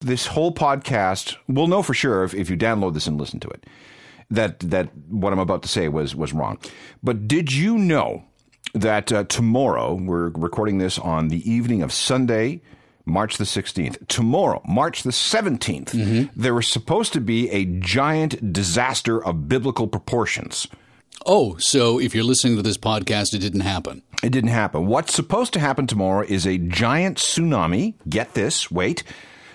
this whole podcast, we'll know for sure if, if you download this and listen to it, that that what I'm about to say was was wrong. But did you know that uh, tomorrow we're recording this on the evening of Sunday, March the 16th. Tomorrow, March the 17th, there was supposed to be a giant disaster of biblical proportions. Oh, so if you're listening to this podcast, it didn't happen. It didn't happen. What's supposed to happen tomorrow is a giant tsunami. Get this, wait.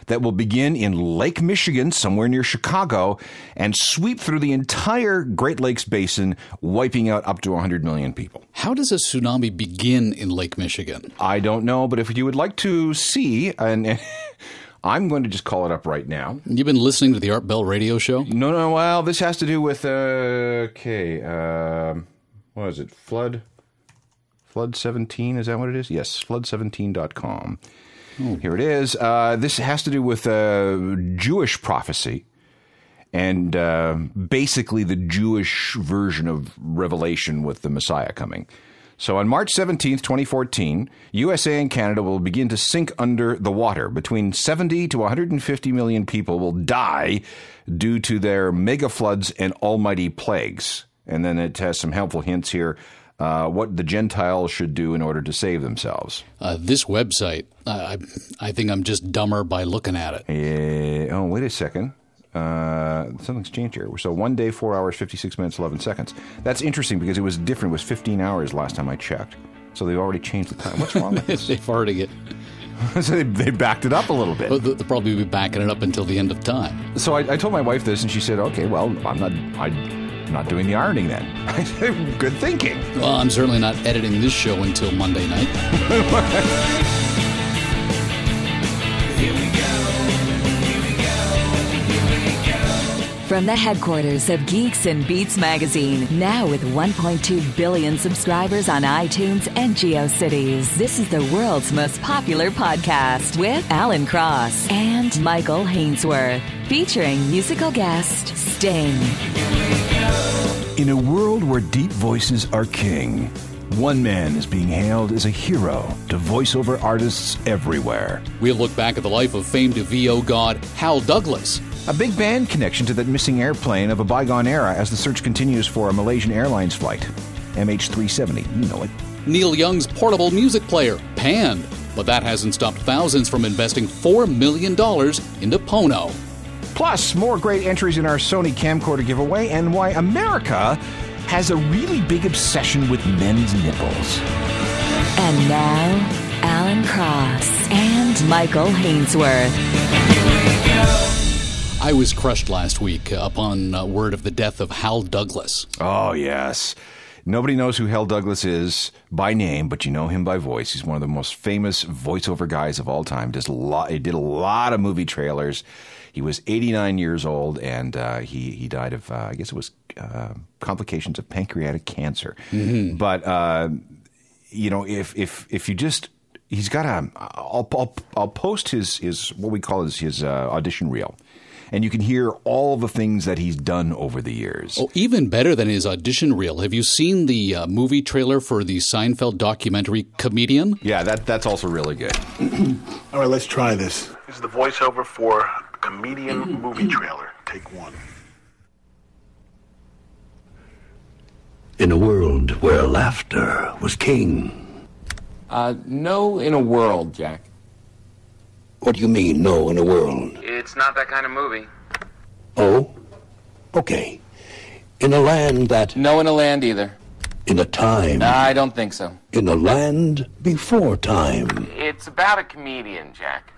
That will begin in Lake Michigan, somewhere near Chicago, and sweep through the entire Great Lakes basin, wiping out up to 100 million people. How does a tsunami begin in Lake Michigan? I don't know, but if you would like to see, and I'm going to just call it up right now. You've been listening to the Art Bell radio show? No, no, well, this has to do with, uh, okay, um, what is it? Flood? Flood 17, is that what it is? Yes, flood17.com. Here it is. Uh, this has to do with uh, Jewish prophecy and uh, basically the Jewish version of Revelation with the Messiah coming. So on March 17th, 2014, USA and Canada will begin to sink under the water. Between 70 to 150 million people will die due to their mega floods and almighty plagues. And then it has some helpful hints here uh, what the Gentiles should do in order to save themselves. Uh, this website, I, I think I'm just dumber by looking at it. Eh, oh, wait a second. Uh, something's changed here. So one day, four hours, 56 minutes, 11 seconds. That's interesting because it was different. It was 15 hours last time I checked. So they've already changed the time. What's wrong with this? They've already get, so they, they backed it up a little bit. but they'll probably be backing it up until the end of time. So I, I told my wife this, and she said, "Okay, well, I'm not, I'm not doing the ironing then." "Good thinking." Well, I'm certainly not editing this show until Monday night. From the headquarters of Geeks and Beats magazine, now with 1.2 billion subscribers on iTunes and GeoCities, this is the world's most popular podcast with Alan Cross and Michael Hainsworth, featuring musical guest Sting. In a world where deep voices are king, one man is being hailed as a hero to voiceover artists everywhere. We'll look back at the life of famed VO god Hal Douglas. A big band connection to that missing airplane of a bygone era as the search continues for a Malaysian Airlines flight. MH370, you know it. Neil Young's portable music player, Pan. But that hasn't stopped thousands from investing $4 million into Pono. Plus, more great entries in our Sony camcorder giveaway and why America has a really big obsession with men's nipples. And now, Alan Cross and Michael Hainsworth. I was crushed last week upon uh, word of the death of Hal Douglas. Oh, yes. Nobody knows who Hal Douglas is by name, but you know him by voice. He's one of the most famous voiceover guys of all time. Does a lot, he did a lot of movie trailers. He was 89 years old, and uh, he he died of uh, I guess it was uh, complications of pancreatic cancer. But uh, you know, if if if you just he's got a I'll I'll, I'll post his his what we call his his uh, audition reel. And you can hear all the things that he's done over the years. Oh, even better than his audition reel. Have you seen the uh, movie trailer for the Seinfeld documentary Comedian? Yeah, that that's also really good. All right, let's try this. This is the voiceover for comedian movie trailer. Take one. In a world where laughter was king. Uh, no, in a world, Jack. What do you mean, no, in a world? It's not that kind of movie. Oh? Okay. In a land that. No, in a land either. In a time. I don't think so. In a land before time. It's about a comedian, Jack.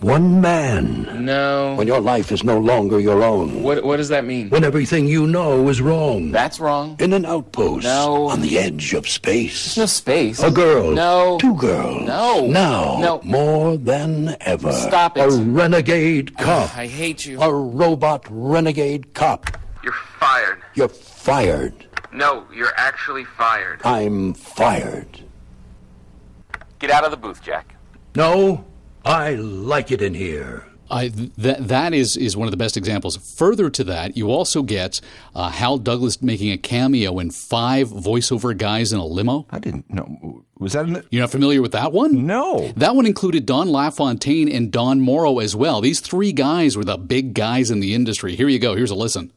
One man. No. When your life is no longer your own. What, what does that mean? When everything you know is wrong. That's wrong. In an outpost. No. On the edge of space. No space. A girl. No. Two girls. No. Now. No. More than ever. Stop it. A renegade cop. I hate you. A robot renegade cop. You're fired. You're fired. No, you're actually fired. I'm fired. Get out of the booth, Jack. No, I like it in here. I, that that is is one of the best examples. Further to that, you also get uh, Hal Douglas making a cameo in five voiceover guys in a limo. I didn't know. Was that an, You're not familiar with that one? no? That one included Don LaFontaine and Don Morrow as well. These three guys were the big guys in the industry. Here you go. Here's a listen.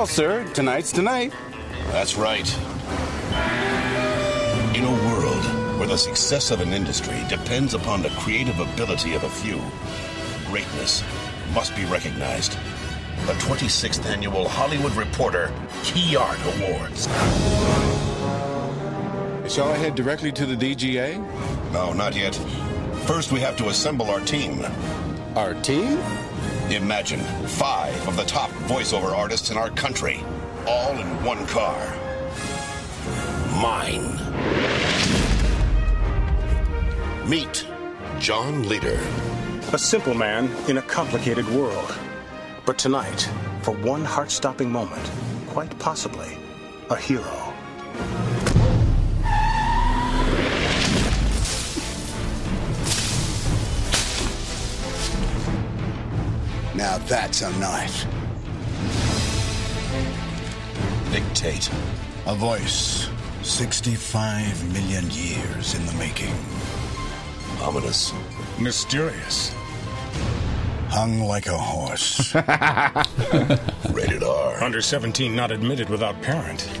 Well, sir, tonight's tonight. That's right. In a world where the success of an industry depends upon the creative ability of a few, greatness must be recognized. The 26th Annual Hollywood Reporter Key Art Awards. Shall I head directly to the DGA? No, not yet. First, we have to assemble our team. Our team? Imagine five of the top voiceover artists in our country, all in one car. Mine. Meet John Leader. A simple man in a complicated world. But tonight, for one heart stopping moment, quite possibly a hero. Now that's a knife. Nick Tate. A voice. 65 million years in the making. Ominous. Mysterious. Hung like a horse. Rated R. Under 17, not admitted without parent.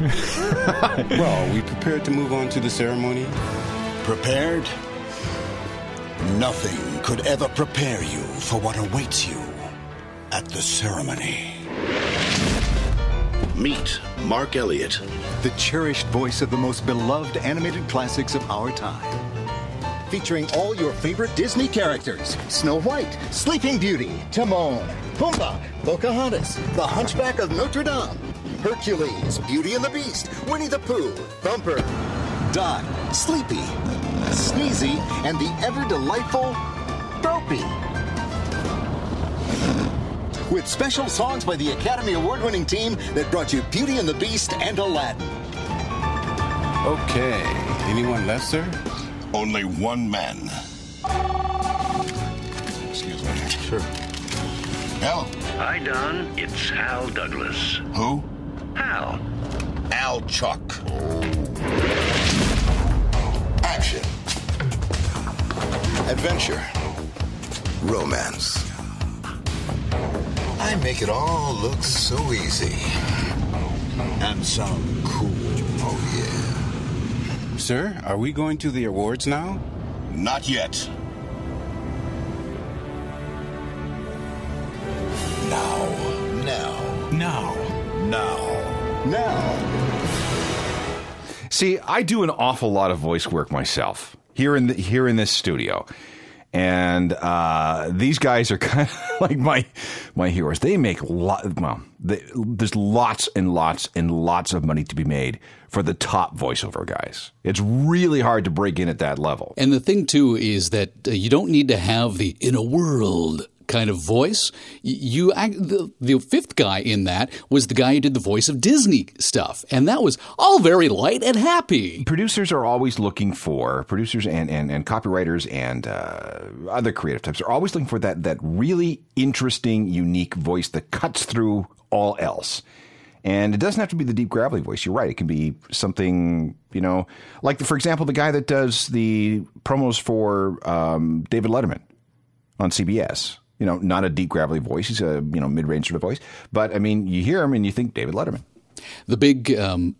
Well, are we prepared to move on to the ceremony? Prepared? Nothing could ever prepare you for what awaits you at the ceremony. Meet Mark Elliott. the cherished voice of the most beloved animated classics of our time. Featuring all your favorite Disney characters Snow White, Sleeping Beauty, Timon, Pumbaa, Pocahontas, The Hunchback of Notre Dame, Hercules, Beauty and the Beast, Winnie the Pooh, Thumper, Doc, Sleepy, Sneezy, and the ever delightful Dopey. With special songs by the Academy Award winning team that brought you Beauty and the Beast and Aladdin. Okay. Anyone left, sir? Only one man. Excuse me. Sure. Al, Hi, Don. It's Hal Douglas. who? Hal. Al Chalk. Action. Adventure. Romance. I make it all look so easy. And some cool. Oh, yeah. Sir, are we going to the awards now? Not yet. Now. Now. No. Now. Now. See, I do an awful lot of voice work myself here in the, here in this studio, and uh, these guys are kind of like my my heroes. They make lot well. They, there's lots and lots and lots of money to be made for the top voiceover guys. It's really hard to break in at that level. And the thing too is that uh, you don't need to have the in a world kind of voice. You act, the, the fifth guy in that was the guy who did the voice of Disney stuff, and that was all very light and happy. producers are always looking for producers and and, and copywriters and uh, other creative types are always looking for that that really interesting, unique voice that cuts through all else. And it doesn't have to be the deep gravelly voice. You're right. It can be something, you know, like the, for example, the guy that does the promos for um, David Letterman on CBS. You know, not a deep gravelly voice. He's a you know mid range sort of voice. But I mean, you hear him and you think David Letterman. The big um,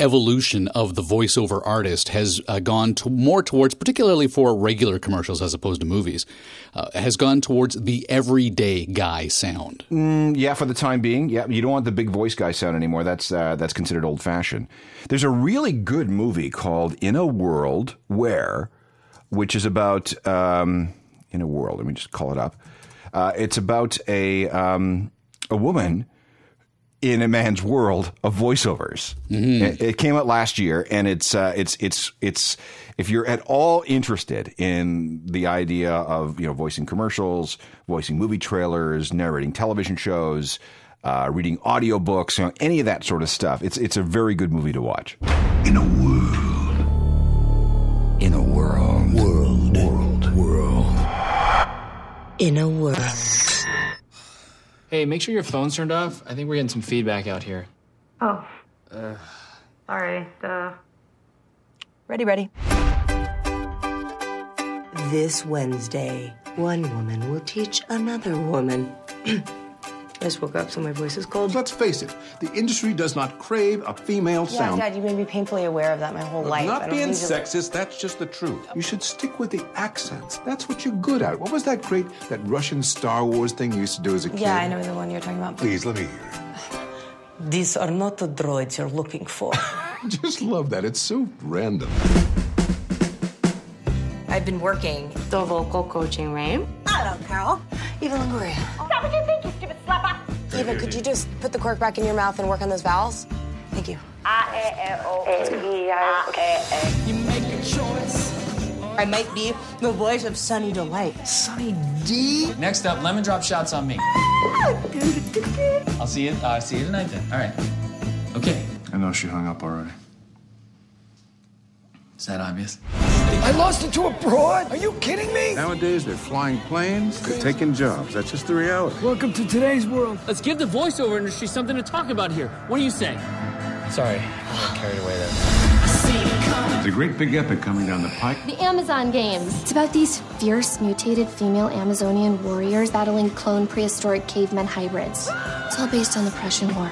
evolution of the voiceover artist has uh, gone to more towards, particularly for regular commercials as opposed to movies, uh, has gone towards the everyday guy sound. Yeah, for the time being. Yeah, you don't want the big voice guy sound anymore. That's uh, that's considered old fashioned. There's a really good movie called In a World Where, which is about um, in a world. Let me just call it up. Uh, it's about a um, a woman in a man's world of voiceovers. It, it came out last year, and it's uh, it's it's it's if you're at all interested in the idea of you know voicing commercials, voicing movie trailers, narrating television shows. uh, reading audiobooks, you know, any of that sort of stuff. It's it's a very good movie to watch. In a world. In a world. Hey, make sure your phone's turned off. I think we're getting some feedback out here. Oh, Uh, sorry. Duh. Ready, ready. This Wednesday, one woman will teach another woman. I just woke up, so my voice is cold. Let's face it, the industry does not crave a female sound. Yeah, sound. Dad, you made me painfully aware of that my whole life. I Not being need to- sexist, that's just the truth. You should stick with the accents. That's what you're good at. What was that great, that Russian Star Wars thing you used to do as a kid? Yeah, I know the one you're talking about. Please, let me hear it. These are not the droids you're looking for. Just love that. It's so random. I've been working the vocal coaching, right? Hello, Carol. Eva Longoria. Is that what you think, you stupid slapper? Eva, could you just put the cork back in your mouth and work on those vowels? Thank you. You make a choice. I might be the voice of Sunny Delight. Sunny D? next up, lemon drop shots on me. I'll see you. Uh, see you tonight then. All right. Okay. I know she hung up already. Is that obvious? I lost it to a broad? Are you kidding me? Nowadays, they're flying planes, they're taking jobs. That's just the reality. Welcome to today's world. Let's give the voiceover industry something to talk about here. What do you say? Sorry, I got carried away there. There's a great big epic coming down the pike. The Amazon Games. It's about these fierce, mutated female Amazonian warriors battling clone prehistoric cavemen hybrids. It's all based on the Prussian War.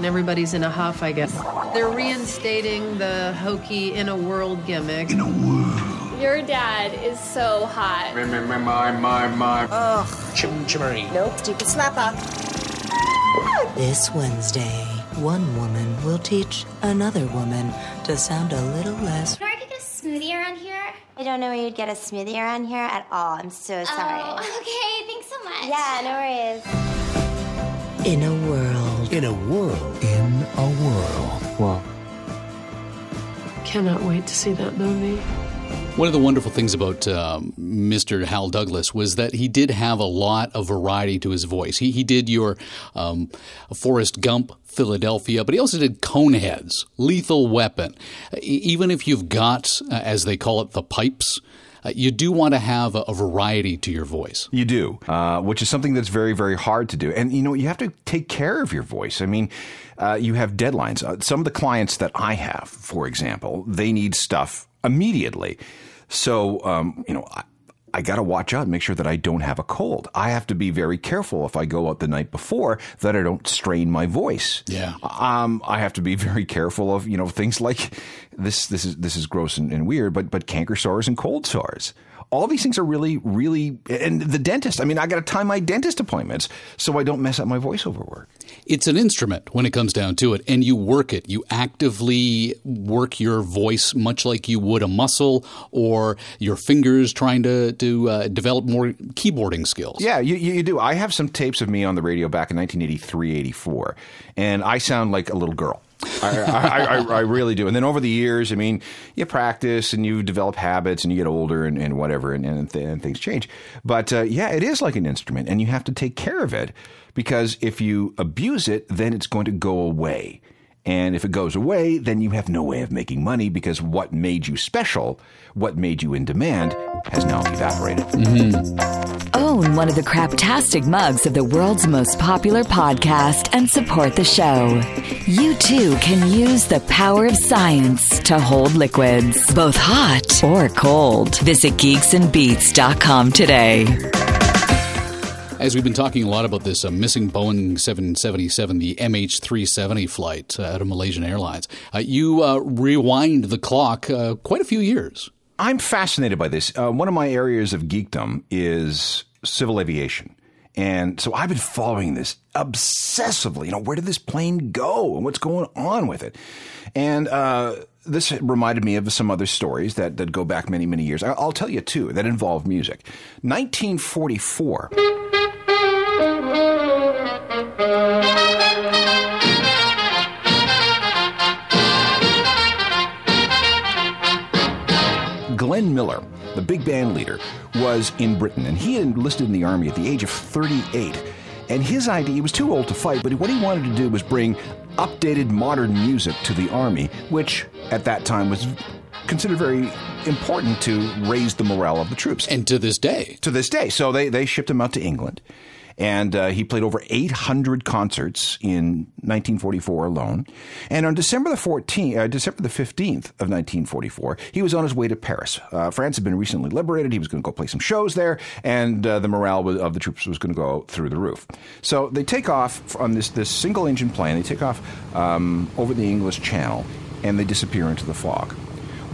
And everybody's in a huff, I guess. They're reinstating the hokey in a world gimmick. In a world. Your dad is so hot. My, my, my, my, my. Ugh. Chim chimmery. Nope, stupid slapper. This Wednesday, one woman will teach another woman to sound a little less. Can I get a smoothie around here? I don't know where you'd get a smoothie around here at all. I'm so sorry. Oh, okay. Thanks so much. Yeah, no worries. In a world. In a world. In a world. Well, Cannot wait to see that movie. One of the wonderful things about um, Mr. Hal Douglas was that he did have a lot of variety to his voice. He, he did your um, Forrest Gump, Philadelphia, but he also did Coneheads, Lethal Weapon. Even if you've got, uh, as they call it, the pipes, uh, you do want to have a, a variety to your voice. You do, uh, which is something that's very, very hard to do. And, you know, you have to take care of your voice. I mean, uh, you have deadlines. Uh, some of the clients that I have, for example, they need stuff immediately. So, um, you know, I, got to watch out and make sure that I don't have a cold. I have to be very careful if I go out the night before that I don't strain my voice. Yeah. Um, I have to be very careful of, you know, things like this, this is, this is gross and, and weird, but, but canker sores and cold sores. All these things are really, really, and the dentist. I mean, I got to time my dentist appointments so I don't mess up my voiceover work. It's an instrument when it comes down to it, and you work it. You actively work your voice much like you would a muscle or your fingers trying to, to uh, develop more keyboarding skills. Yeah, you, you, you do. I have some tapes of me on the radio back in 1983, 84, and I sound like a little girl. I, I, I, I really do. And then over the years, I mean, you practice and you develop habits and you get older and, and whatever, and, and, th- and things change. But uh, yeah, it is like an instrument, and you have to take care of it because if you abuse it, then it's going to go away. And if it goes away, then you have no way of making money because what made you special, what made you in demand, has now evaporated. Mm-hmm. Own one of the craptastic mugs of the world's most popular podcast and support the show. You too can use the power of science to hold liquids, both hot or cold. Visit geeksandbeats.com today. As we've been talking a lot about this uh, missing Boeing 777, the MH370 flight uh, out of Malaysian Airlines, uh, you uh, rewind the clock uh, quite a few years. I'm fascinated by this. Uh, one of my areas of geekdom is civil aviation. And so I've been following this obsessively. You know, where did this plane go and what's going on with it? And this reminded me of some other stories that, that go back many, many years. I'll tell you two that involve music. 1944. Glenn Miller, the big band leader, was in Britain, and he had enlisted in the army at the age of 38. And his idea, he was too old to fight, but what he wanted to do was bring updated modern music to the army, which at that time was considered very important to raise the morale of the troops. And to this day. To this day. So they, they shipped him out to England. And uh, he played over 800 concerts in 1944 alone. And on December the 14th, uh, December the 15th of 1944, he was on his way to Paris. Uh, France had been recently liberated. He was going to go play some shows there, and uh, the morale of the troops was going to go through the roof. So they take off on this this single engine plane. They take off um, over the English Channel, and they disappear into the fog.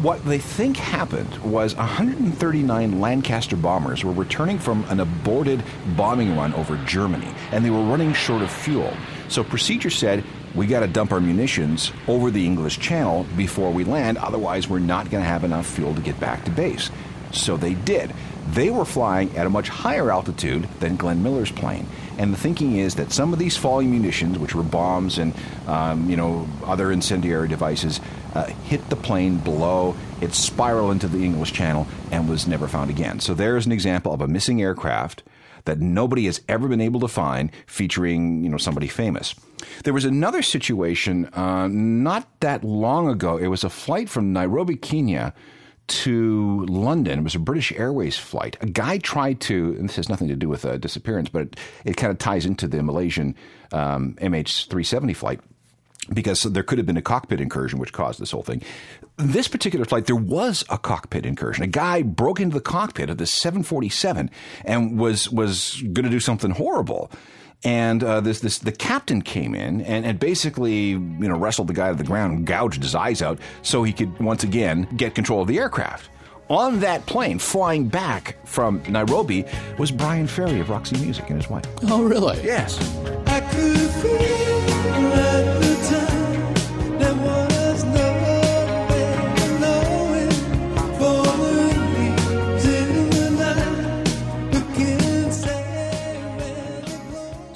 What they think happened was 139 Lancaster bombers were returning from an aborted bombing run over Germany, and they were running short of fuel. So procedure said, we got to dump our munitions over the English Channel before we land, otherwise, we're not going to have enough fuel to get back to base. So they did. They were flying at a much higher altitude than Glenn Miller's plane. And the thinking is that some of these falling munitions, which were bombs and um, you know other incendiary devices, uh, hit the plane below. It spiraled into the English Channel and was never found again. So there's an example of a missing aircraft that nobody has ever been able to find, featuring you know somebody famous. There was another situation uh, not that long ago. It was a flight from Nairobi, Kenya to London. It was a British Airways flight. A guy tried to, and this has nothing to do with a disappearance, but it, it kind of ties into the Malaysian um, MH370 flight because there could have been a cockpit incursion which caused this whole thing. This particular flight, there was a cockpit incursion. A guy broke into the cockpit of the 747 and was was going to do something horrible. And uh, this, this, the captain came in and, and basically, you know, wrestled the guy to the ground, and gouged his eyes out, so he could once again get control of the aircraft. On that plane, flying back from Nairobi, was Bryan Ferry of Roxy Music and his wife. Oh, really? Yes.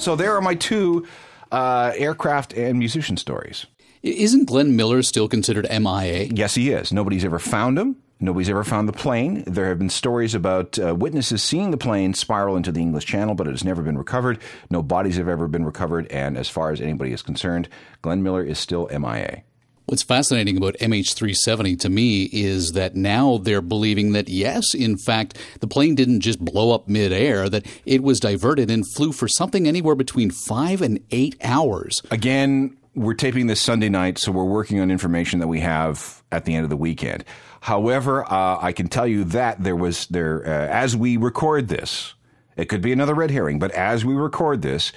So there are my two uh, aircraft and musician stories. Isn't Glenn Miller still considered MIA? Yes, he is. Nobody's ever found him. Nobody's ever found the plane. There have been stories about uh, witnesses seeing the plane spiral into the English Channel, but it has never been recovered. No bodies have ever been recovered. And as far as anybody is concerned, Glenn Miller is still MIA. What's fascinating about MH370 to me is that now they're believing that, yes, in fact, the plane didn't just blow up midair, that it was diverted and flew for something anywhere between five and eight hours. Again, we're taping this Sunday night, so we're working on information that we have at the end of the weekend. However, uh, I can tell you that there was there uh, as we record this. It could be another red herring, but as we record this,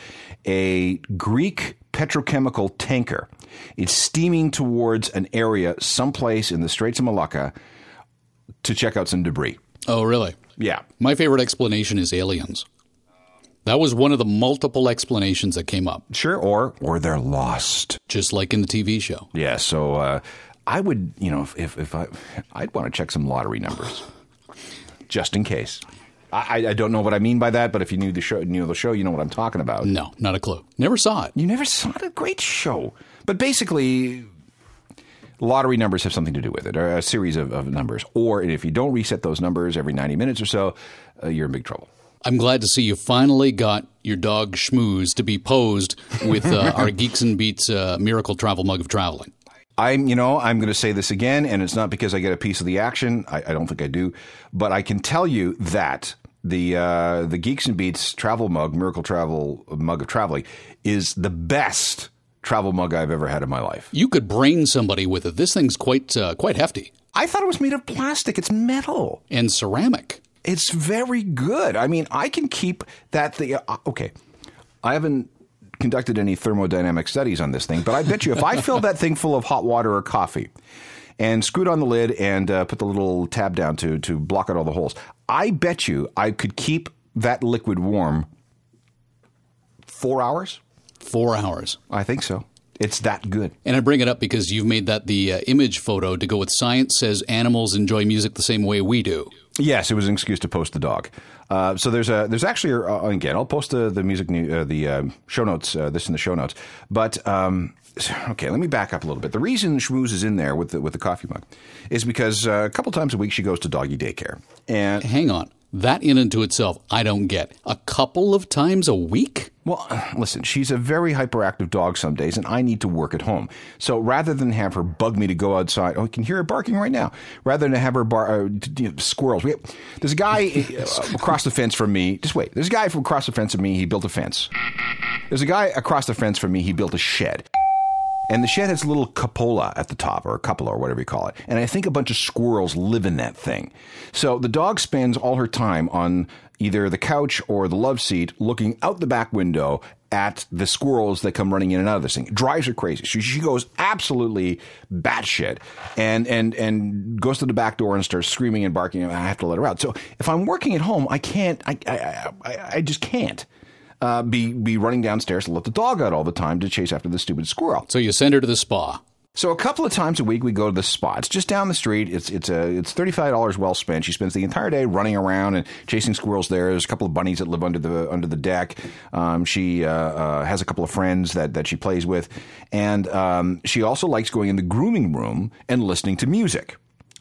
a Greek petrochemical tanker It's steaming towards an area someplace in the Straits of Malacca to check out some debris. Oh, really? Yeah. My favorite explanation is aliens. That was one of the multiple explanations that came up. Sure, or or they're lost, just like in the TV show. Yeah. So uh, I would, you know, if if I, I'd want to check some lottery numbers, just in case. I, I don't know what I mean by that, but if you knew the show, knew the show, you know what I'm talking about. No, not a clue. Never saw it. You never saw it. A great show, but basically, lottery numbers have something to do with it, or a series of, of numbers. Or if you don't reset those numbers every 90 minutes or so, uh, you're in big trouble. I'm glad to see you finally got your dog Schmooze to be posed with uh, our Geeks and Beats uh, Miracle Travel Mug of Traveling. I'm, you know, I'm going to say this again, and it's not because I get a piece of the action. I, I don't think I do, but I can tell you that the uh, the Geeks and Beats Travel Mug, Miracle Travel Mug of Traveling, is the best travel mug I've ever had in my life. You could brain somebody with it. This thing's quite uh, quite hefty. I thought it was made of plastic. It's metal and ceramic. It's very good. I mean, I can keep that thing. Uh, okay, I haven't conducted any thermodynamic studies on this thing, but I bet you if I filled that thing full of hot water or coffee and screwed on the lid and uh, put the little tab down to to block out all the holes, I bet you I could keep that liquid warm four hours. Four hours. I think so. It's that good. And I bring it up because you've made that the uh, image photo to go with science says animals enjoy music the same way we do. Yes, it was an excuse to post the dog. Uh, so there's a there's actually uh, again I'll post the the music uh, the uh, show notes uh, this in the show notes. But um, okay, let me back up a little bit. The reason Schmooze is in there with the with the coffee mug is because uh, a couple times a week she goes to doggy daycare. And hang on, That in and to itself, I don't get. A couple of times a week? Well, listen, she's a very hyperactive dog some days, and I need to work at home. So rather than have her bug me to go outside, oh, you can hear her barking right now. Rather than have her bar, uh, you know, squirrels. We, there's a guy uh, across the fence from me. Just wait. There's a guy from across the fence from me. He built a fence. There's a guy across the fence from me. He built a shed. And the shed has a little cupola at the top, or a cupola, or whatever you call it. And I think a bunch of squirrels live in that thing. So the dog spends all her time on either the couch or the love seat looking out the back window at the squirrels that come running in and out of this thing. It drives her crazy. She, she goes absolutely batshit and, and, and goes to the back door and starts screaming and barking. And I have to let her out. So if I'm working at home, I can't, I, I, I, I just can't uh, be be running downstairs to let the dog out all the time to chase after the stupid squirrel. So you send her to the spa. So a couple of times a week we go to the spa. It's just down the street. It's it's a it's thirty five dollars well spent. She spends the entire day running around and chasing squirrels. There, there's a couple of bunnies that live under the under the deck. Um, she uh, uh, has a couple of friends that that she plays with, and um, she also likes going in the grooming room and listening to music.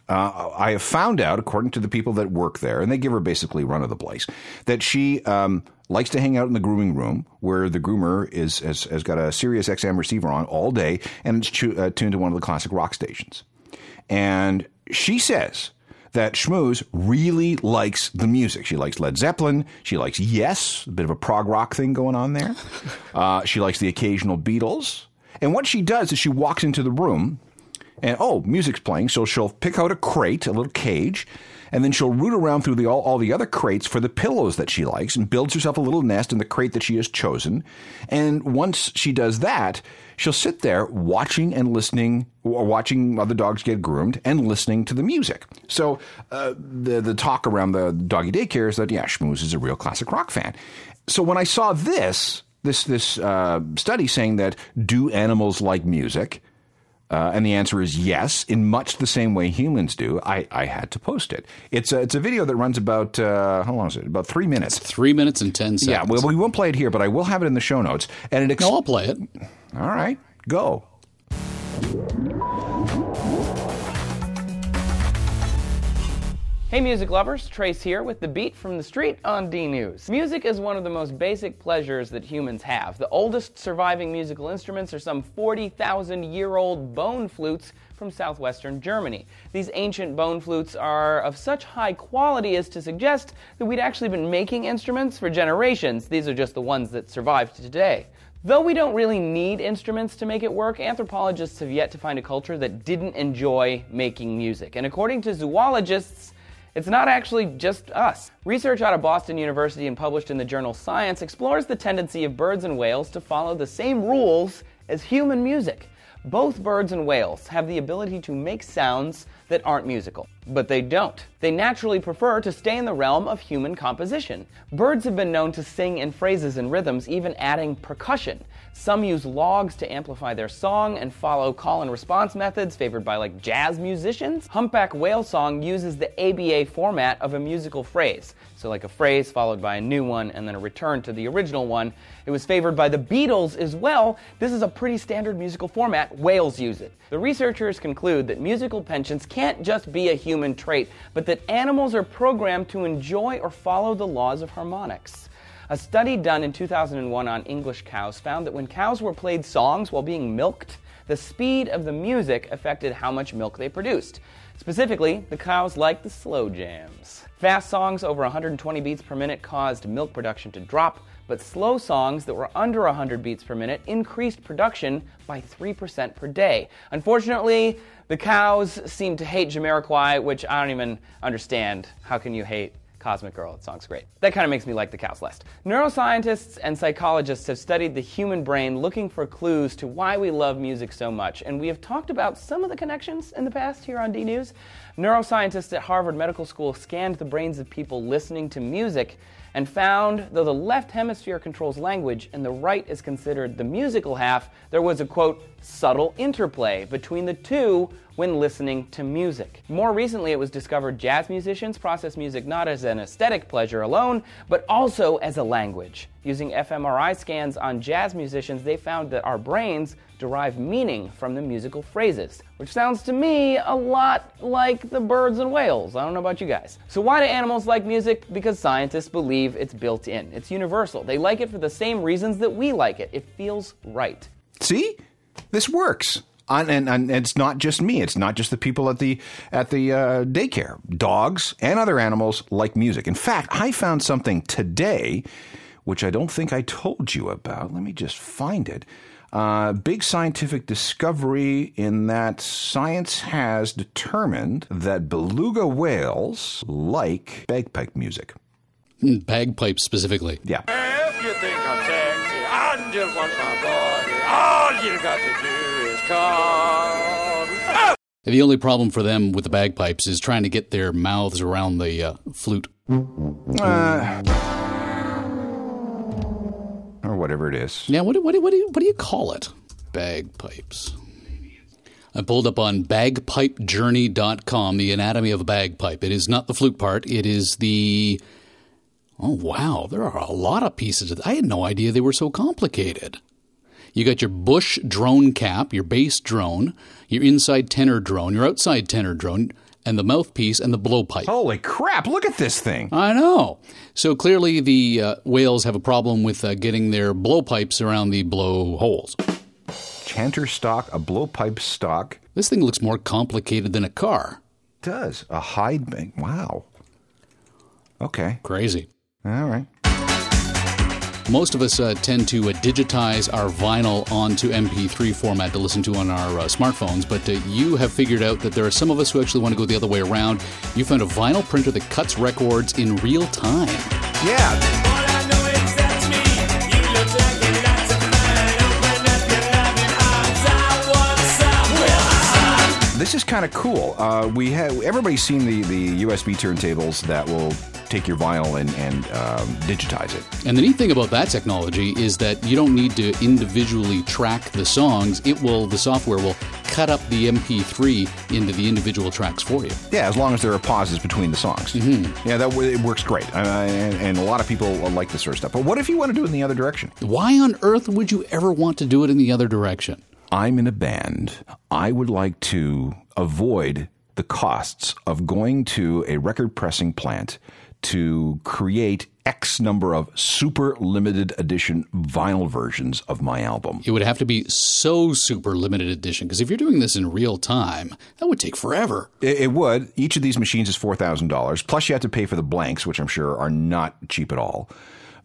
Uh, I have found out, according to the people that work there, and they give her basically run of the place, that she um, likes to hang out in the grooming room where the groomer is has, has got a Sirius XM receiver on all day and it's tu- uh, tuned to one of the classic rock stations. And she says that Schmooze really likes the music. She likes Led Zeppelin. She likes Yes, a bit of a prog rock thing going on there. Uh, she likes the occasional Beatles. And what she does is she walks into the room and oh, music's playing, so she'll pick out a crate, a little cage, and then she'll root around through the, all, all the other crates for the pillows that she likes and builds herself a little nest in the crate that she has chosen. And once she does that, she'll sit there watching and listening, or watching other dogs get groomed and listening to the music. So uh, the the talk around the doggy daycare is that yeah, Schmooze is a real classic rock fan. So when I saw this this this uh, study saying that do animals like music? Uh, and the answer is yes, in much the same way humans do. I, I had to post it. It's a, it's a video that runs about, uh, how long is it? About three minutes. Three minutes and 10 seconds. Yeah, well, we won't play it here, but I will have it in the show notes. And it ex- no, I'll play it. All right, go. Hey music lovers, Trace here with the beat from the street on D News. Music is one of the most basic pleasures that humans have. The oldest surviving musical instruments are some 40,000 year old bone flutes from southwestern Germany. These ancient bone flutes are of such high quality as to suggest that we'd actually been making instruments for generations. These are just the ones that survived today. Though we don't really need instruments to make it work, anthropologists have yet to find a culture that didn't enjoy making music. And according to zoologists, it's not actually just us. Research out of Boston University and published in the journal Science explores the tendency of birds and whales to follow the same rules as human music. Both birds and whales have the ability to make sounds that aren't musical, but they don't. They naturally prefer to stay in the realm of human composition. Birds have been known to sing in phrases and rhythms, even adding percussion. Some use logs to amplify their song and follow call and response methods favored by like jazz musicians. Humpback whale song uses the ABA format of a musical phrase. So, like a phrase followed by a new one and then a return to the original one. It was favored by the Beatles as well. This is a pretty standard musical format. Whales use it. The researchers conclude that musical penchants can't just be a human trait, but that animals are programmed to enjoy or follow the laws of harmonics. A study done in 2001 on English cows found that when cows were played songs while being milked, the speed of the music affected how much milk they produced. Specifically, the cows liked the slow jams. Fast songs over 120 beats per minute caused milk production to drop, but slow songs that were under 100 beats per minute increased production by 3% per day. Unfortunately, the cows seem to hate Jamiroquai, which I don't even understand. How can you hate Cosmic Girl. That song's great. That kind of makes me like the cows less. Neuroscientists and psychologists have studied the human brain looking for clues to why we love music so much, and we have talked about some of the connections in the past here on D News. Neuroscientists at Harvard Medical School scanned the brains of people listening to music and found though the left hemisphere controls language and the right is considered the musical half, there was a quote, subtle interplay between the two when listening to music. More recently, it was discovered jazz musicians process music not as an aesthetic pleasure alone, but also as a language. Using fMRI scans on jazz musicians, they found that our brains derive meaning from the musical phrases, which sounds to me a lot like the birds and whales. I don't know about you guys. So, why do animals like music? Because scientists believe it's built in, it's universal. They like it for the same reasons that we like it. It feels right. See, this works. And, and, and it's not just me. It's not just the people at the at the uh, daycare. Dogs and other animals like music. In fact, I found something today, which I don't think I told you about. Let me just find it. Uh, big scientific discovery in that science has determined that beluga whales like bagpipe music. Hmm, Bagpipes specifically. Yeah. If you think I'm sexy, I just want my body. All you got to do is come. The only problem for them with the bagpipes is trying to get their mouths around the uh, flute. Uh, or whatever it is. Yeah, what, do- what, what, do you, what do you call it? Bagpipes. I pulled up on bagpipejourney.com the anatomy of a bagpipe. It is not the flute part, it is the. Oh, wow. There are a lot of pieces. Of, I had no idea they were so complicated. You got your bush drone cap, your bass drone, your inside tenor drone, your outside tenor drone, and the mouthpiece and the blowpipe. Holy crap, look at this thing. I know. So clearly, the uh, whales have a problem with uh, getting their blowpipes around the blow holes. Chanter stock, a blowpipe stock. This thing looks more complicated than a car. does. A hide bank. Wow. Okay. Crazy. All right. Most of us uh, tend to uh, digitize our vinyl onto MP3 format to listen to on our uh, smartphones, but uh, you have figured out that there are some of us who actually want to go the other way around. You found a vinyl printer that cuts records in real time. Yeah. This is kind of cool. Uh, we have everybody's seen the, the USB turntables that will take your vinyl and, and um, digitize it. And the neat thing about that technology is that you don't need to individually track the songs. It will, the software will cut up the MP3 into the individual tracks for you. Yeah, as long as there are pauses between the songs. Mm-hmm. Yeah, that it works great, uh, and, and a lot of people like this sort of stuff. But what if you want to do it in the other direction? Why on earth would you ever want to do it in the other direction? I'm in a band. I would like to avoid the costs of going to a record pressing plant to create X number of super limited edition vinyl versions of my album. It would have to be so super limited edition because if you're doing this in real time, that would take forever. It, it would. Each of these machines is $4,000. Plus, you have to pay for the blanks, which I'm sure are not cheap at all.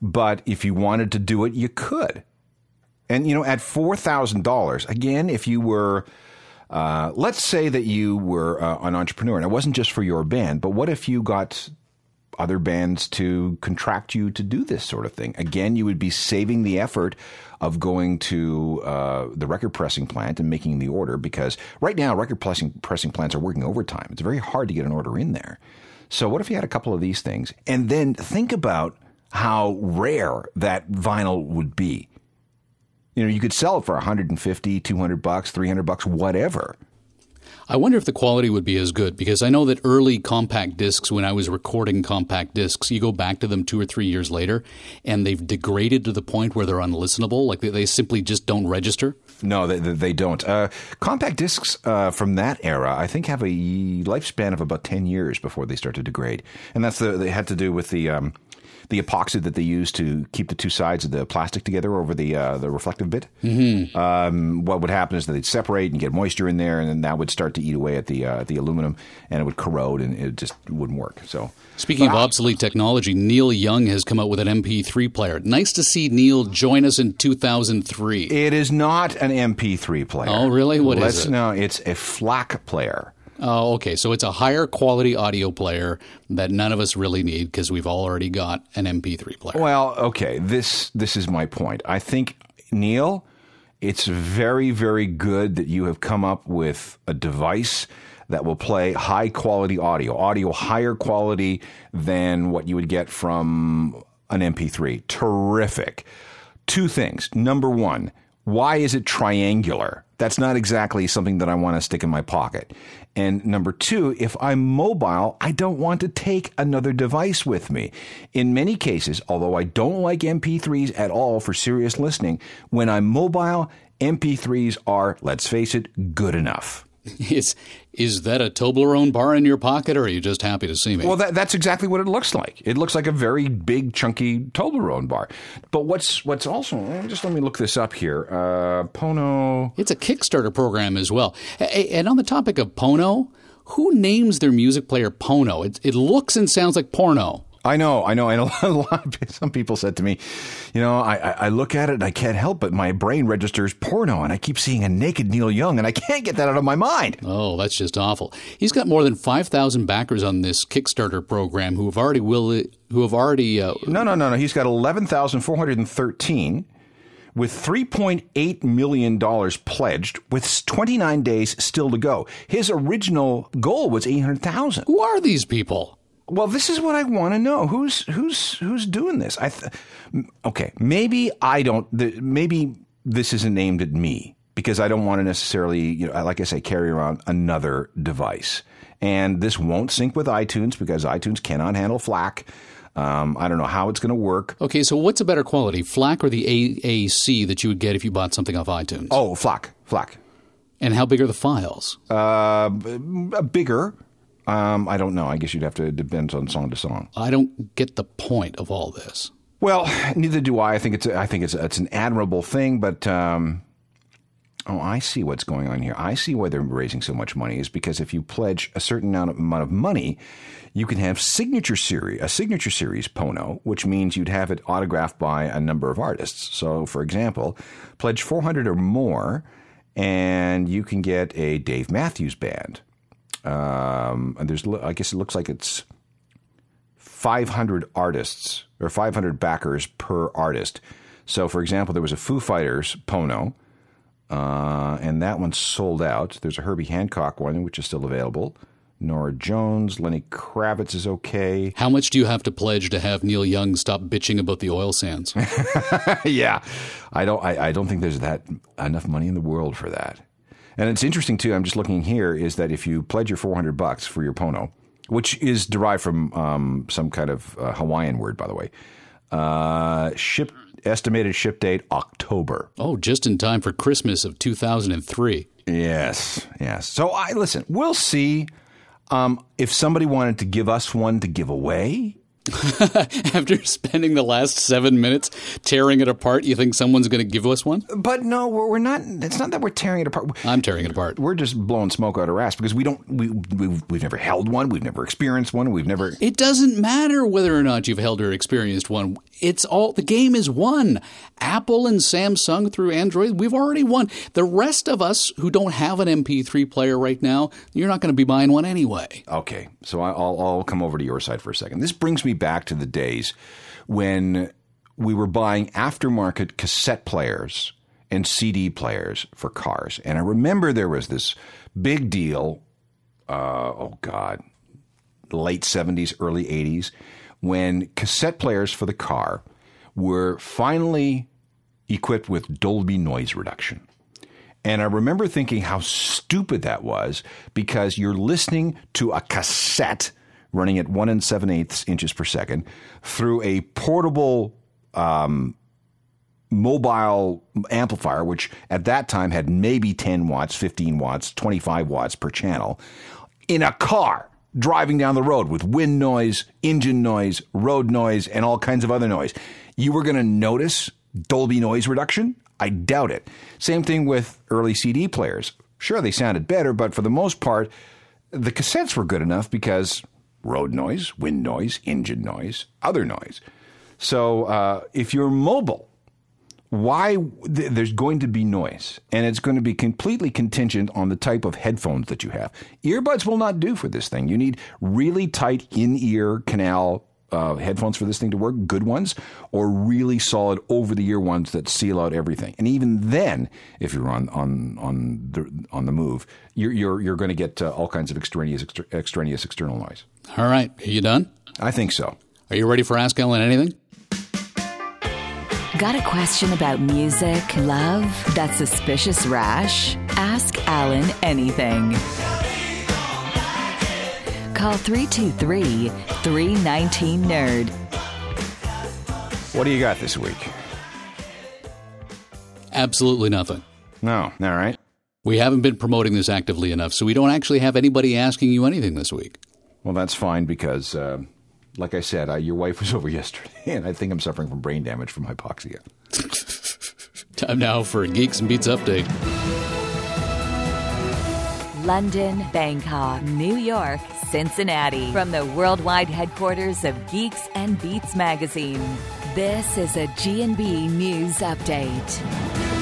But if you wanted to do it, you could. And, you know, at $4,000, again, if you were, uh, let's say that you were uh, an entrepreneur, and it wasn't just for your band, but what if you got other bands to contract you to do this sort of thing? Again, you would be saving the effort of going to uh, the record pressing plant and making the order because right now, record pressing, pressing plants are working overtime. It's very hard to get an order in there. So, what if you had a couple of these things? And then think about how rare that vinyl would be. You know, you could sell it for 150, 200 bucks, 300 bucks, whatever. I wonder if the quality would be as good because I know that early compact discs, when I was recording compact discs, you go back to them two or three years later and they've degraded to the point where they're unlistenable. Like they, they simply just don't register. No, they, they don't. Uh, compact discs uh, from that era, I think, have a lifespan of about 10 years before they start to degrade. And that's the, they had to do with the. Um, the epoxy that they use to keep the two sides of the plastic together over the uh, the reflective bit. Mm-hmm. Um, what would happen is that they'd separate and get moisture in there, and then that would start to eat away at the uh, the aluminum, and it would corrode, and it just wouldn't work. So, Speaking of obsolete technology, Neil Young has come out with an MP3 player. Nice to see Neil join us in 2003. it is not an MP3 player. Oh, really? What is Let's, it? No, it's a FLAC player. Oh, okay. So it's a higher quality audio player that none of us really need because we've already got an MP3 player. Well, okay. This this is my point. I think Neil, it's very very good that you have come up with a device that will play high quality audio, audio higher quality than what you would get from an MP3. Terrific. Two things. Number one, why is it triangular? That's not exactly something that I want to stick in my pocket. And number two, if I'm mobile, I don't want to take another device with me. In many cases, although I don't like MP3s at all for serious listening, when I'm mobile, MP3s are, let's face it, good enough. Is is that a Toblerone bar in your pocket, or are you just happy to see me? Well, that, that's exactly what it looks like. It looks like a very big, chunky Toblerone bar. But what's what's also just let me look this up here. Uh, Pono. It's a Kickstarter program as well. And on the topic of Pono, who names their music player Pono? It, it looks and sounds like porno. I know, I know, and a lot, a lot of some people said to me, you know, I, I I look at it and I can't help but my brain registers porno, and I keep seeing a naked Neil Young, and I can't get that out of my mind. Oh, that's just awful. He's got more than five thousand backers on this Kickstarter program who have already will who have already. Uh, No, no, no, no. He's got eleven thousand four hundred and thirteen. With $3.8 million pledged, with 29 days still to go. His original goal was 800,000. Who are these people? Well, this is what I want to know. Who's who's who's doing this? I th- okay, maybe I don't. The, maybe this isn't aimed at me because I don't want to necessarily, you know, like I say, carry around another device. And this won't sync with iTunes because iTunes cannot handle FLAC. Um, I don't know how it's going to work. Okay, so what's a better quality, FLAC or the AAC that you would get if you bought something off iTunes? Oh, FLAC, FLAC. And how big are the files? Uh, bigger. Um, I don't know. I guess you'd have to. It depends on song to song. I don't get the point of all this. Well, neither do I. I think it's. I think it's. It's an admirable thing, but. Um, oh, I see what's going on here. I see why they're raising so much money is because if you pledge a certain amount of, amount of money, you can have signature series, a signature series Pono, which means you'd have it autographed by a number of artists. So, for example, pledge 400 or more, and you can get a Dave Matthews Band. Um, and there's, I guess it looks like it's 500 artists or 500 backers per artist. So, for example, there was a Foo Fighters Pono, uh, and that one sold out. There's a Herbie Hancock one, which is still available. Norah Jones, Lenny Kravitz is okay. How much do you have to pledge to have Neil Young stop bitching about the oil sands? yeah, I don't. I, I don't think there's that enough money in the world for that. And it's interesting too. I'm just looking here. Is that if you pledge your 400 bucks for your Pono, which is derived from um, some kind of uh, Hawaiian word, by the way, uh, ship estimated ship date October. Oh, just in time for Christmas of 2003. Yes, yes. So I listen. We'll see um, if somebody wanted to give us one to give away. After spending the last seven minutes tearing it apart, you think someone's going to give us one? But no, we're, we're not. It's not that we're tearing it apart. I'm tearing it apart. We're just blowing smoke out our ass because we don't. We we've, we've never held one. We've never experienced one. We've never. It doesn't matter whether or not you've held or experienced one. It's all the game is won. Apple and Samsung through Android, we've already won. The rest of us who don't have an MP3 player right now, you're not going to be buying one anyway. Okay, so I'll I'll come over to your side for a second. This brings me back to the days when we were buying aftermarket cassette players and CD players for cars, and I remember there was this big deal. Uh, oh God, late seventies, early eighties, when cassette players for the car were finally equipped with Dolby noise reduction. And I remember thinking how stupid that was because you're listening to a cassette running at one and seven eighths inches per second through a portable um, mobile amplifier, which at that time had maybe 10 watts, 15 watts, 25 watts per channel, in a car driving down the road with wind noise, engine noise, road noise, and all kinds of other noise. You were going to notice Dolby noise reduction? I doubt it. Same thing with early CD players. Sure, they sounded better, but for the most part, the cassettes were good enough because road noise, wind noise, engine noise, other noise. So uh, if you're mobile, why th- there's going to be noise and it's going to be completely contingent on the type of headphones that you have earbuds will not do for this thing you need really tight in-ear canal uh, headphones for this thing to work good ones or really solid over-the-ear ones that seal out everything and even then if you're on on on the on the move you're you're, you're going to get uh, all kinds of extraneous extra, extraneous external noise All right, are you done? i think so Are you ready for Ask Alan Anything? Got a question about music, love, that suspicious rash? Ask Alan anything. Call 323 319 Nerd. What do you got this week? Absolutely nothing. No. All right. We haven't been promoting this actively enough, so we don't actually have anybody asking you anything this week. Well, that's fine because, uh, like I said, uh, your wife was over yesterday, and I think I'm suffering from brain damage from hypoxia. Time now for a Geeks and Beats update. London, Bangkok, New York, Cincinnati. From the worldwide headquarters of Geeks and Beats magazine. This is a G&B News Update.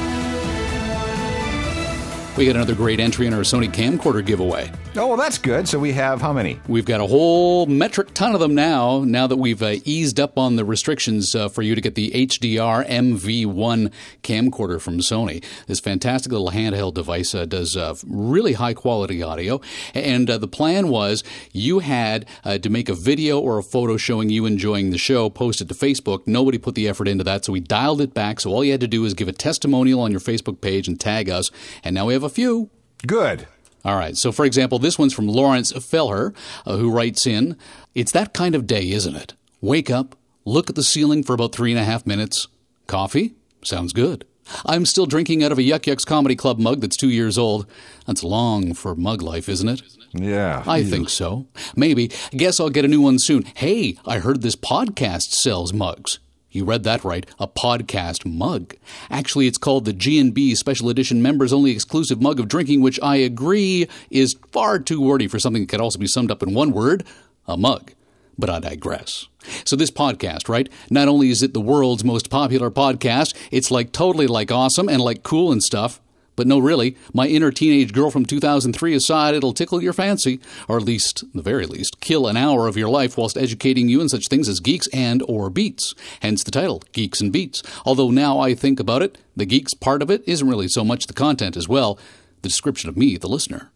We got another great entry in our Sony camcorder giveaway. Oh, well, that's good. So we have how many? We've got a whole metric ton of them now, now that we've uh, eased up on the restrictions uh, for you to get the HDR MV1 camcorder from Sony. This fantastic little handheld device uh, does uh, really high quality audio. And uh, the plan was you had uh, to make a video or a photo showing you enjoying the show, post it to Facebook. Nobody put the effort into that, so we dialed it back. So all you had to do is give a testimonial on your Facebook page and tag us. And now we have a few. Good. All right. So, for example, this one's from Lawrence Felher, uh, who writes in It's that kind of day, isn't it? Wake up, look at the ceiling for about three and a half minutes. Coffee? Sounds good. I'm still drinking out of a Yuk Yuk's Comedy Club mug that's two years old. That's long for mug life, isn't it? Yeah. I think so. Maybe. Guess I'll get a new one soon. Hey, I heard this podcast sells mugs. You read that right, a podcast mug. Actually, it's called the G&B Special Edition Members Only Exclusive Mug of Drinking, which I agree is far too wordy for something that could also be summed up in one word, a mug. But I digress. So this podcast, right? Not only is it the world's most popular podcast, it's like totally like awesome and like cool and stuff. But no, really, my inner teenage girl from 2003 aside, it'll tickle your fancy, or at least, the very least, kill an hour of your life whilst educating you in such things as geeks and or beats. Hence the title, Geeks and Beats. Although now I think about it, the geeks part of it isn't really so much the content as well, the description of me, the listener.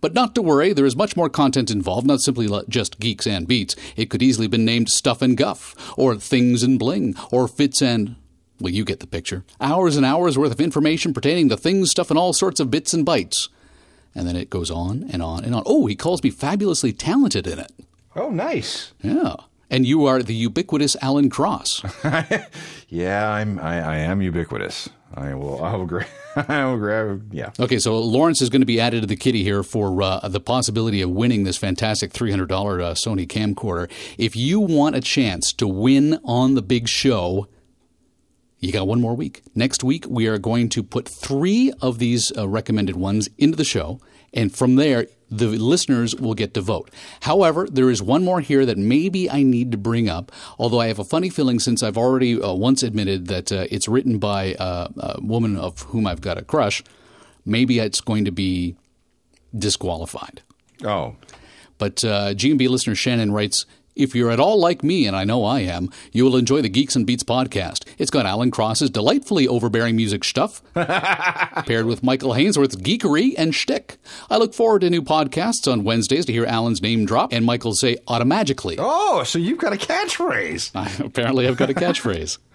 But not to worry, there is much more content involved, not simply just geeks and beats. It could easily have been named Stuff and Guff, or Things and Bling, or Fits and well, you get the picture. Hours and hours worth of information pertaining to things, stuff, and all sorts of bits and bytes. And then it goes on and on and on. Oh, he calls me fabulously talented in it. Oh, nice. Yeah. And you are the ubiquitous Alan Cross. yeah, I'm. I, I, am ubiquitous. I will. I will grab. I will grab. Yeah. Okay, so Lawrence is going to be added to the kitty here for uh, the possibility of winning this fantastic three hundred dollar uh, Sony camcorder. If you want a chance to win on the big show, you got one more week. Next week, we are going to put three of these uh, recommended ones into the show, and from there, the listeners will get to vote. However, there is one more here that maybe I need to bring up, although I have a funny feeling since I've already uh, once admitted that uh, it's written by uh, a woman of whom I've got a crush, maybe it's going to be disqualified. Oh. But uh, G&B listener Shannon writes, if you're at all like me, and I know I am, you will enjoy the Geeks and Beats podcast. It's got Alan Cross's delightfully overbearing music stuff, paired with Michael Hainsworth's geekery and shtick. I look forward to new podcasts on Wednesdays to hear Alan's name drop and Michael say automagically. Oh, so you've got a catchphrase. Apparently, I've got a catchphrase.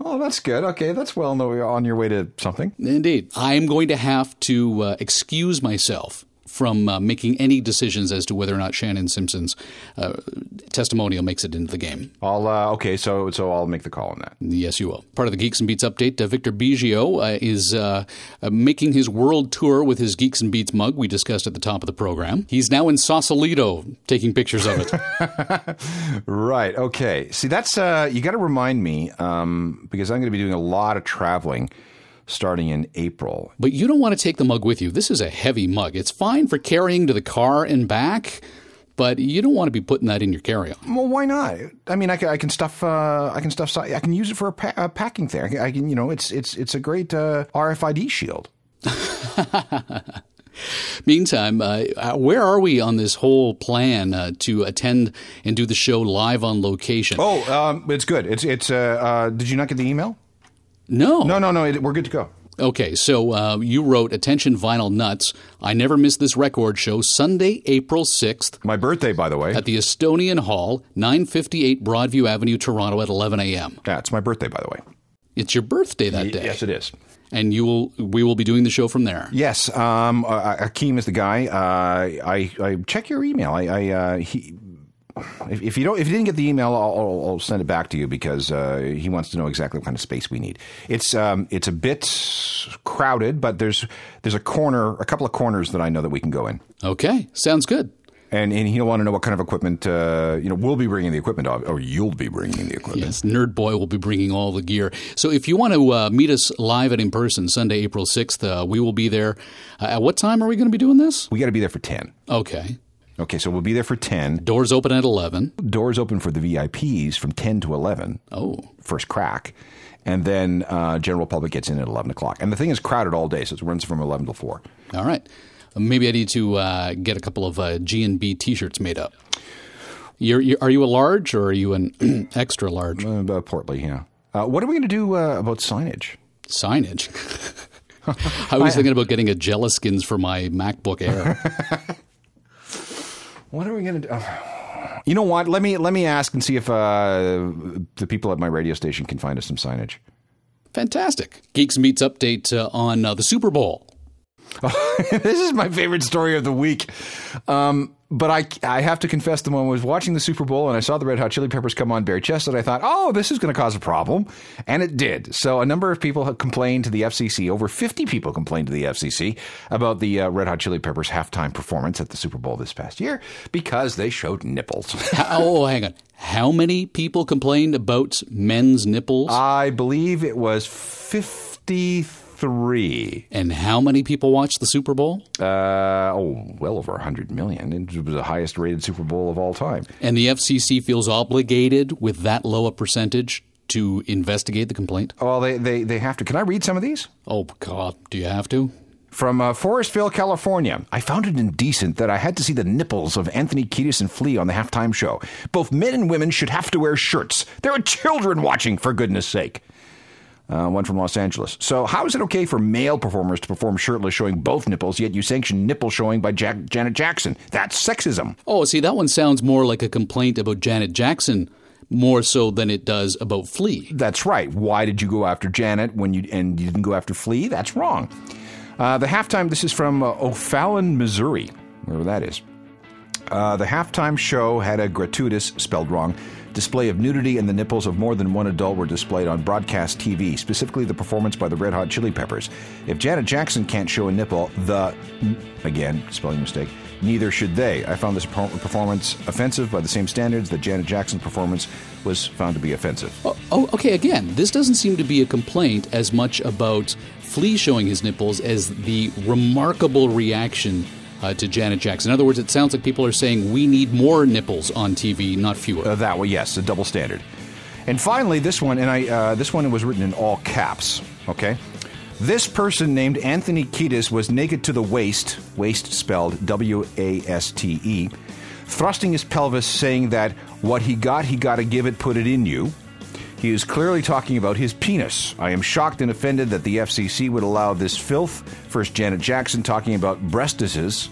Oh, that's good. Okay, that's well on your way to something. Indeed. I'm going to have to uh, excuse myself from uh, making any decisions as to whether or not Shannon Simpson's uh, testimonial makes it into the game. I'll uh, okay, so so I'll make the call on that. Yes, you will. Part of the Geeks and Beats update. Uh, Victor Biggio uh, is uh, making his world tour with his Geeks and Beats mug. We discussed at the top of the program. He's now in Sausalito taking pictures of it. right. Okay. See, that's you got to remind me um, because I'm going to be doing a lot of traveling starting in April. But you don't want to take the mug with you. This is a heavy mug. It's fine for carrying to the car and back, but you don't want to be putting that in your carry-on. Well, why not? I mean, I can, I can stuff, uh, I can stuff, I can use it for a, pa- a packing thing. I can, I can, you know, it's it's it's a great uh, RFID shield. Meantime, uh, where are we on this whole plan uh, to attend and do the show live on location? Oh, um, it's good. It's it's. Uh, uh did you not get the email? No. No, no, no. We're good to go. Okay, so uh, you wrote Attention Vinyl Nuts. I never miss this record show, Sunday, April 6th. My birthday, by the way. At the Estonian Hall, 958 Broadview Avenue, Toronto at 11 a.m. Yeah, it's my birthday, by the way. It's your birthday that day. yes, it is. And you will we will be doing the show from there. Yes, um, uh, Akeem is the guy. Uh, I, I check your email. I, I uh, he. If, if you don't, if you didn't get the email, I'll, I'll, I'll send it back to you because uh, he wants to know exactly what kind of space we need. It's um, it's a bit crowded, but there's there's a corner, a couple of corners that I know that we can go in. Okay, sounds good. And and he'll want to know what kind of equipment. Uh, you know, we'll be bringing the equipment, or you'll be bringing the equipment. Yes, Nerd Boy will be bringing all the gear. So if you want to uh, meet us live and in person, Sunday, April 6th, uh, we will be there. Uh, at what time are we going to be doing this? We got to be there for ten. Okay. Okay, so we'll be there for ten. Doors open at 11. Doors open for the VIPs from ten to eleven. Oh, first crack. And then uh, general public gets in at eleven o'clock. And the thing is crowded all day, so it runs from eleven to four. All right. Maybe I need to uh, get a couple of uh, G and B T-shirts made up. You're, you're, are you a large or are you an extra large? Uh, portly, yeah. Uh, what are we going to do uh, about signage? Signage. I was thinking about getting a Jelliskins for my MacBook Air. What are we going to do? You know what? Let me let me ask and see if uh, the people at my radio station can find us some signage. Fantastic. Geeks Meets update uh, on uh, the Super Bowl. this is my favorite story of the week. Um, but I, I have to confess that when I was watching the Super Bowl and I saw the Red Hot Chili Peppers come on bare chested, I thought, oh, this is going to cause a problem. And it did. So a number of people have complained to the FCC. Over 50 people complained to the FCC about the uh, Red Hot Chili Peppers halftime performance at the Super Bowl this past year because they showed nipples. Oh, hang on. How many people complained about men's nipples? I believe it was 53. And how many people watched the Super Bowl? Uh, oh, well over 100 million. It was the highest rated Super Bowl of all time. And the FCC feels obligated with that low a percentage to investigate the complaint? Well, they, they, they have to. Can I read some of these? Oh, God. Do you have to? From uh, Forestville, California. I found it indecent that I had to see the nipples of Anthony Kiedis and Flea on the halftime show. Both men and women should have to wear shirts. There are children watching, for goodness sake. Uh, one from Los Angeles. So, how is it okay for male performers to perform shirtless showing both nipples, yet you sanction nipple showing by Jack- Janet Jackson? That's sexism. Oh, see, that one sounds more like a complaint about Janet Jackson more so than it does about Flea. That's right. Why did you go after Janet when you and you didn't go after Flea? That's wrong. Uh, the halftime. This is from uh, O'Fallon, Missouri, wherever that is. Uh, the halftime show had a gratuitous, spelled wrong, display of nudity, and the nipples of more than one adult were displayed on broadcast TV, specifically the performance by the Red Hot Chili Peppers. If Janet Jackson can't show a nipple, the, again, spelling mistake, neither should they. I found this performance offensive by the same standards that Janet Jackson's performance was found to be offensive. Oh, oh, okay, again, this doesn't seem to be a complaint as much about Flea showing his nipples as the remarkable reaction uh, to Janet Jackson. In other words, it sounds like people are saying we need more nipples on TV, not fewer. Uh, that way, yes, a double standard. And finally, this one, and I uh, this one was written in all caps. Okay, this person named Anthony Kiedis was naked to the waist, waist spelled W A S T E, thrusting his pelvis, saying that what he got, he got to give it, put it in you. He is clearly talking about his penis. I am shocked and offended that the FCC would allow this filth. First, Janet Jackson talking about breastises.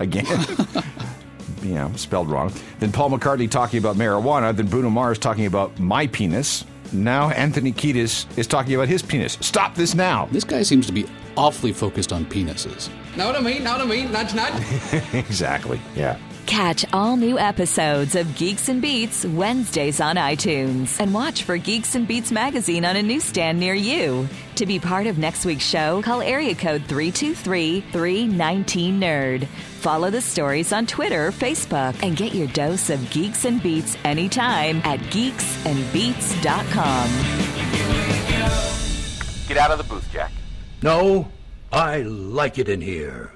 Again. yeah, spelled wrong. Then Paul McCartney talking about marijuana. Then Bruno Mars talking about my penis. Now Anthony Kiedis is talking about his penis. Stop this now. This guy seems to be awfully focused on penises. Know what I mean? Know what I mean? Nudge, nudge. exactly. Yeah. Catch all new episodes of Geeks and Beats Wednesdays on iTunes and watch for Geeks and Beats magazine on a newsstand near you. To be part of next week's show, call area code 323 319 Nerd. Follow the stories on Twitter or Facebook and get your dose of Geeks and Beats anytime at geeksandbeats.com. Get out of the booth, Jack. No, I like it in here.